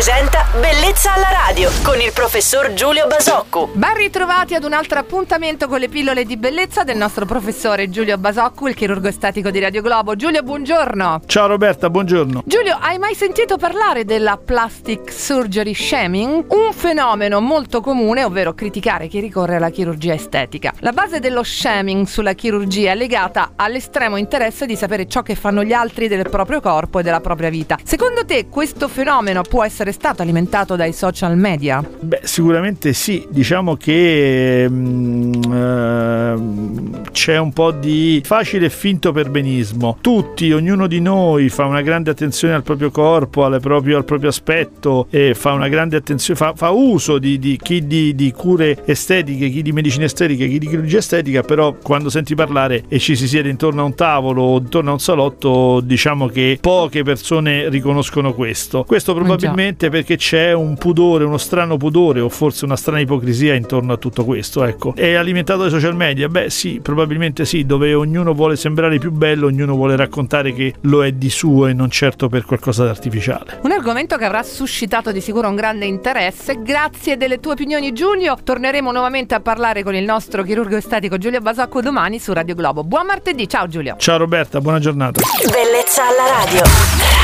presenta Bellezza alla radio con il professor Giulio Basocco. Ben ritrovati ad un altro appuntamento con le pillole di bellezza del nostro professore Giulio Basocco, il chirurgo estetico di Radio Globo. Giulio, buongiorno. Ciao Roberta, buongiorno. Giulio, hai mai sentito parlare della plastic surgery shaming? Un fenomeno molto comune, ovvero criticare chi ricorre alla chirurgia estetica. La base dello shaming sulla chirurgia è legata all'estremo interesse di sapere ciò che fanno gli altri del proprio corpo e della propria vita. Secondo te questo fenomeno può essere stato alimentato dai social media? Beh, sicuramente sì, diciamo che mm, eh, c'è un po' di facile e finto perbenismo. Tutti, ognuno di noi fa una grande attenzione al proprio corpo, proprio, al proprio aspetto e fa una grande attenzione, fa, fa uso di, di chi di, di, cure estetiche, chi di medicina estetica, chi di chirurgia estetica, però quando senti parlare e ci si siede intorno a un tavolo o intorno a un salotto, diciamo che poche persone riconoscono questo. Questo probabilmente perché c'è un pudore, uno strano pudore o forse una strana ipocrisia intorno a tutto questo, ecco. È alimentato dai social media? Beh, sì, probabilmente sì, dove ognuno vuole sembrare più bello, ognuno vuole raccontare che lo è di suo e non certo per qualcosa di artificiale. Un argomento che avrà suscitato di sicuro un grande interesse. Grazie delle tue opinioni, Giulio. Torneremo nuovamente a parlare con il nostro chirurgo estetico Giulio Basacco domani su Radio Globo. Buon martedì, ciao Giulio. Ciao Roberta, buona giornata. Bellezza alla radio.